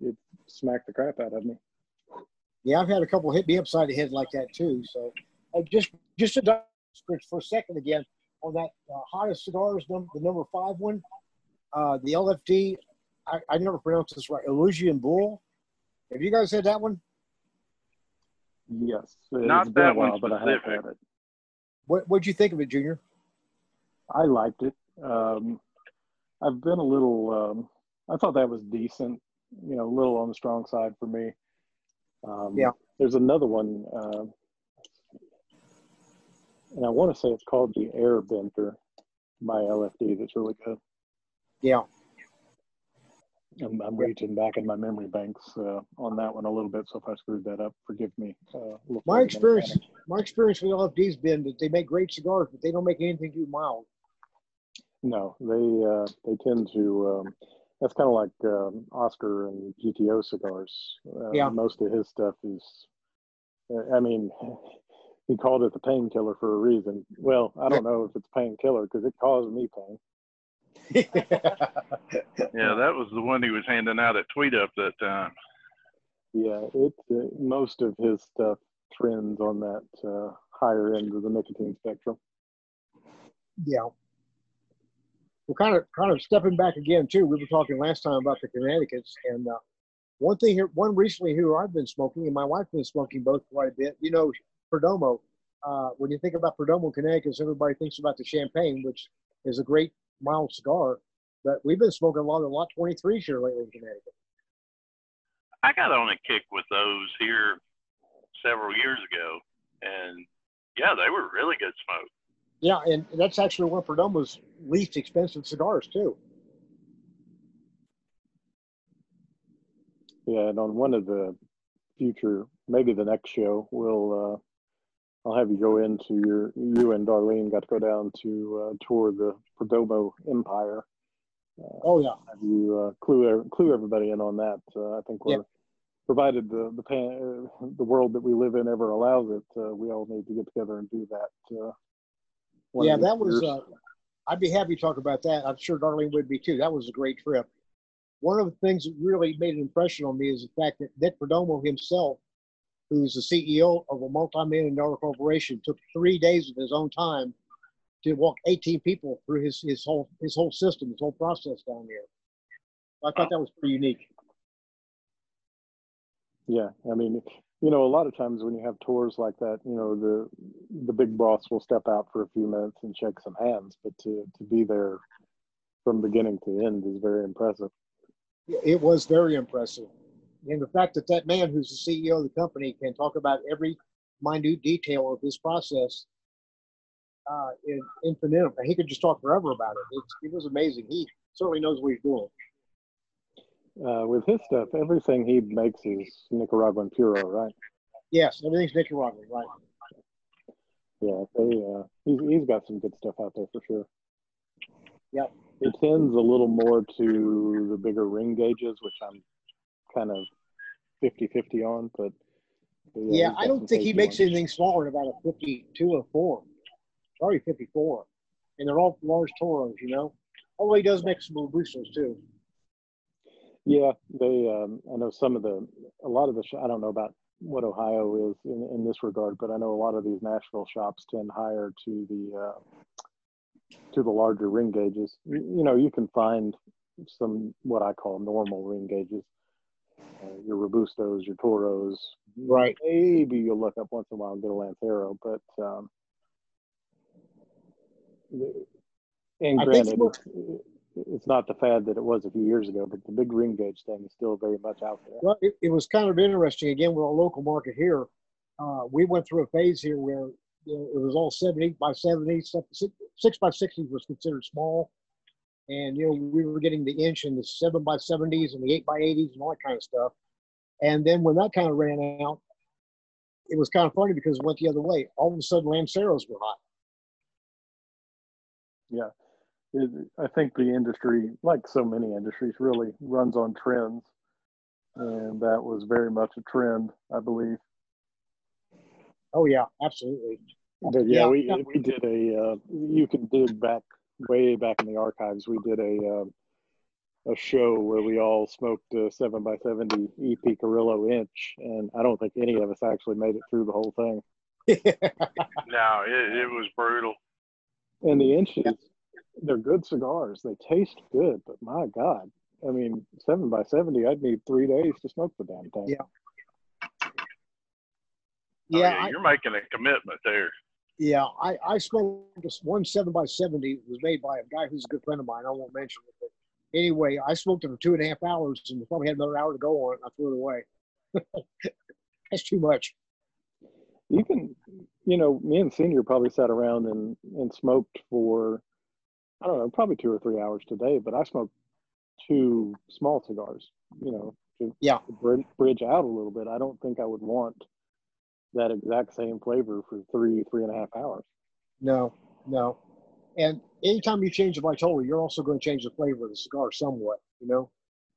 it smacked the crap out of me. yeah. I've had a couple hit me upside the head like that too. So uh, just just a dive for, for a second again on that uh, hottest cigars, num- the number five one, uh, the LFD. I, I never pronounced this right. Illusion Bull. Have you guys had that one? Yes, Not it's that while, one but I have specific. had it. What What'd you think of it, Junior? I liked it. Um, I've been a little. Um, I thought that was decent. You know, a little on the strong side for me. Um, Yeah. There's another one, uh, and I want to say it's called the Air Bender by LFD. That's really good. Yeah, I'm, I'm reaching back in my memory banks uh, on that one a little bit. So if I screwed that up, forgive me. Uh, my experience. My experience with LFD's been that they make great cigars, but they don't make anything too mild. No, they uh, they tend to. Um, that's kind of like um, Oscar and GTO cigars. Uh, Yeah. Most of his stuff is. uh, I mean, he called it the painkiller for a reason. Well, I don't know if it's painkiller because it caused me pain. Yeah, that was the one he was handing out at Tweet Up that time. Yeah, it uh, most of his stuff trends on that uh, higher end of the nicotine spectrum. Yeah. We're kind of, kind of stepping back again too. We were talking last time about the Connecticut's, and uh, one thing here, one recently here I've been smoking, and my wife's been smoking both quite a bit. You know, Perdomo. Uh, when you think about Perdomo Connecticut, everybody thinks about the Champagne, which is a great mild cigar. But we've been smoking a lot of Lot 23s here lately in Connecticut. I got on a kick with those here several years ago, and yeah, they were really good smoke. Yeah, and that's actually one of Perdomo's least expensive cigars too. Yeah, and on one of the future, maybe the next show, we'll uh, I'll have you go into your you and Darlene got to go down to uh, tour the Perdomo Empire. Oh yeah, Have you uh, clue clue everybody in on that? Uh, I think we're Yeah. provided the the pan, uh, the world that we live in ever allows it. Uh, we all need to get together and do that. Uh, yeah, that was. Uh, I'd be happy to talk about that. I'm sure Darlene would be too. That was a great trip. One of the things that really made an impression on me is the fact that Nick Perdomo himself who's the CEO of a multi-million dollar corporation, took three days of his own time to walk 18 people through his, his whole his whole system, his whole process down there. I thought that was pretty unique. Yeah, I mean, you know, a lot of times when you have tours like that, you know, the the big boss will step out for a few minutes and shake some hands, but to to be there from beginning to end is very impressive. It was very impressive, and the fact that that man, who's the CEO of the company, can talk about every minute detail of this process uh, in infinite. He could just talk forever about it. It's, it was amazing. He certainly knows what he's doing. Uh, with his stuff, everything he makes is Nicaraguan puro, right? Yes, everything's Nicaraguan, right? Yeah, they, uh, he's, he's got some good stuff out there for sure. Yep. It tends a little more to the bigger ring gauges, which I'm kind of 50 50 on, but. but yeah, yeah I don't think he makes anything smaller than about a 52 or 4. Probably 54. And they're all large Toros, you know? Although he does make some Robustos too. Yeah, they. Um, I know some of the, a lot of the. I don't know about what Ohio is in, in this regard, but I know a lot of these Nashville shops tend higher to the uh, to the larger ring gauges. You, know, you can find some what I call normal ring gauges, uh, your robustos, your toros. Right. Maybe you'll look up once in a while and get a lancero, but um, and granted, it's not the fad that it was a few years ago, but the big ring gauge thing is still very much out there. Well, it, it was kind of interesting. Again, with our local market here, uh, we went through a phase here where you know, it was all 70 by 70, six by 60 was considered small. And, you know, we were getting the inch and the seven by 70s and the eight by 80s and all that kind of stuff. And then when that kind of ran out, it was kind of funny because it went the other way. All of a sudden, Lanceros were hot. Yeah it, I think the industry, like so many industries, really runs on trends, and that was very much a trend, I believe. Oh yeah, absolutely. But yeah, yeah. we we did a. Uh, you can dig back way back in the archives. We did a uh, a show where we all smoked a seven by seventy EP Carrillo inch, and I don't think any of us actually made it through the whole thing. no, it, it was brutal. And the inches, they're good cigars. They taste good, but my God, I mean, seven by seventy, I'd need three days to smoke the damn thing. Yeah. Yeah, oh, yeah you're I, making a commitment there. Yeah, I I smoked this one seven by seventy was made by a guy who's a good friend of mine. I won't mention it, but anyway, I smoked it for two and a half hours and probably had another hour to go on it. I threw it away. That's too much. You can, you know, me and Senior probably sat around and and smoked for I don't know, probably two or three hours today, but I smoked two small cigars, you know, to, yeah. to bridge out a little bit. I don't think I would want that exact same flavor for three, three and a half hours. No, no. And anytime you change the Vitola, you're also going to change the flavor of the cigar somewhat, you know.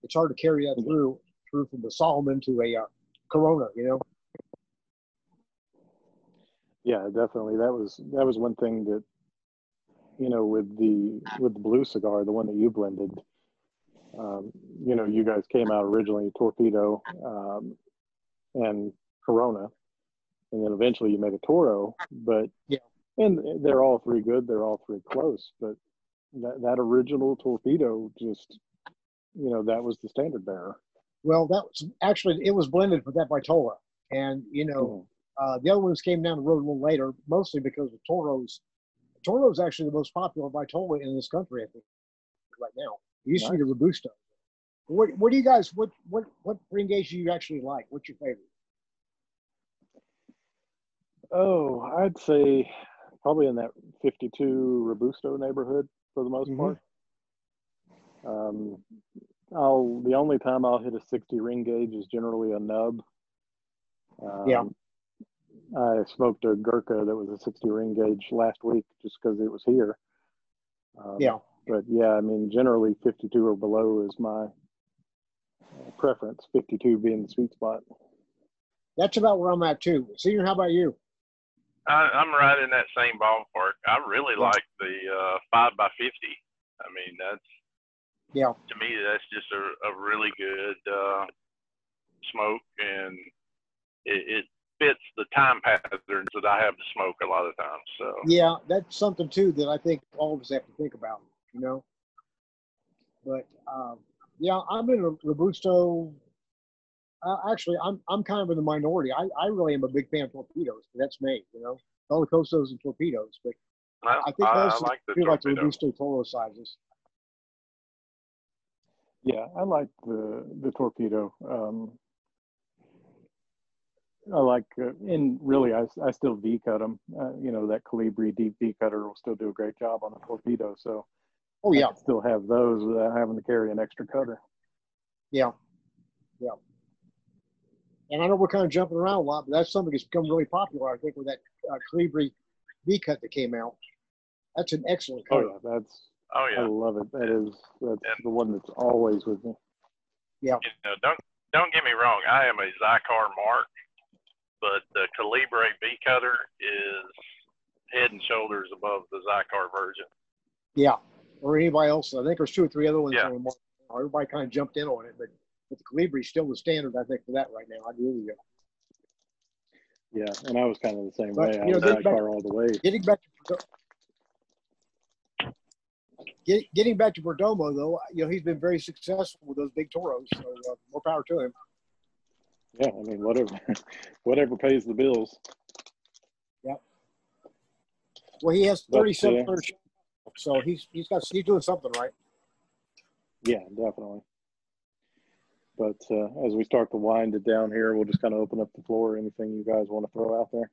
It's hard to carry that mm-hmm. through through from the Salomon to a uh, Corona, you know. Yeah, definitely. That was that was one thing that you know, with the with the blue cigar, the one that you blended, um, you know, you guys came out originally Torpedo um, and Corona, and then eventually you made a Toro. But yeah, and they're all three good. They're all three close. But that that original Torpedo just, you know, that was the standard bearer. Well, that was actually it was blended with that Vitola, and you know. Mm. Uh, the other ones came down the road a little later, mostly because of Toros Toro is actually the most popular Vitola in this country, I think, right now. It used nice. to be the Robusto. What, what do you guys, what, what, what ring gauge do you actually like? What's your favorite? Oh, I'd say probably in that 52 Robusto neighborhood for the most mm-hmm. part. Um, I'll the only time I'll hit a 60 ring gauge is generally a nub. Um, yeah. I smoked a Gurkha that was a 60 ring gauge last week just because it was here. Um, yeah. But yeah, I mean, generally 52 or below is my uh, preference, 52 being the sweet spot. That's about where I'm at too. Senior, how about you? I, am right in that same ballpark. I really like the uh, 5 by 50 I mean, that's, yeah. To me, that's just a, a really good uh, smoke and it, it fits the time patterns that I have to smoke a lot of times. So Yeah, that's something too that I think all of us have to think about. You know. But um, yeah, I'm in a Robusto. Uh, actually, I'm I'm kind of in the minority. I, I really am a big fan of torpedoes. But that's me, you know, Belicosos and torpedoes. But I, I think I, those I like the feel like the torpedo. Robusto Toro sizes. Yeah, I like the the torpedo. Um, I like, uh, and really, I, I still V cut them. Uh, you know, that Colibri deep V cutter will still do a great job on the torpedo. So Oh yeah, can still have those without having to carry an extra cutter. yeah, yeah. And I know we're kind of jumping around a lot, but that's something that's become really popular. I think with that uh, Colibri V cut that came out. That's an excellent cut. Oh yeah, that's Oh yeah. I love it. That is that's And- the one that's always with me. Yeah. You know, don't don't get me wrong. I am a Xikar mark, but the Colibri V cutter is head and shoulders above the Xikar version. Yeah, or anybody else. I think there's two or three other ones Yeah. on the market. Everybody kind of jumped in on it, but, but the Colibri is still the standard, I think, for that right now. I agree with you. Yeah, and I was kind of the same But, way. I you know, was back- Xikar all the way. Getting back to Get, getting back to Perdomo, though, you know he's been very successful with those big toros. So uh, more power to him. Yeah, I mean whatever, whatever pays the bills. Yeah. Well, he has But, 37 uh, so he's he's got he's doing something right. Yeah, definitely. But uh, as we start to wind it down here, we'll just kind of open up the floor. Anything you guys want to throw out there?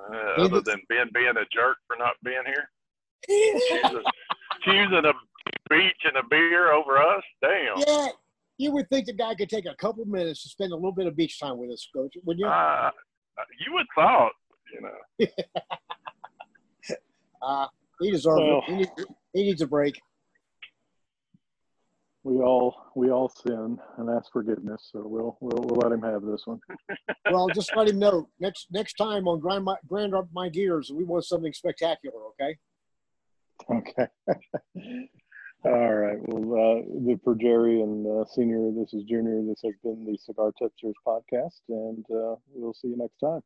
Uh, other than Ben being a jerk for not being here, choosing, choosing a beach and a beer over us. Damn. Yeah, you would think the guy could take a couple minutes to spend a little bit of beach time with us, coach. Wouldn't you? Uh, you would thought, you know. Uh, he deserves Well- it. He needs, he needs a break. We all we all sin and ask forgiveness, so we'll we'll, we'll let him have this one. Well, just let him know next next time on grind my grind up my gears, we want something spectacular. Okay. Okay. All right. Well, uh, the, for Jerry and uh, Senior, this is Junior. This has been the Cigar Tipsters podcast, and uh, we'll see you next time.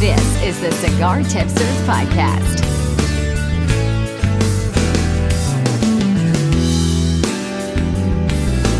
This is the Cigar Tipsters Podcast.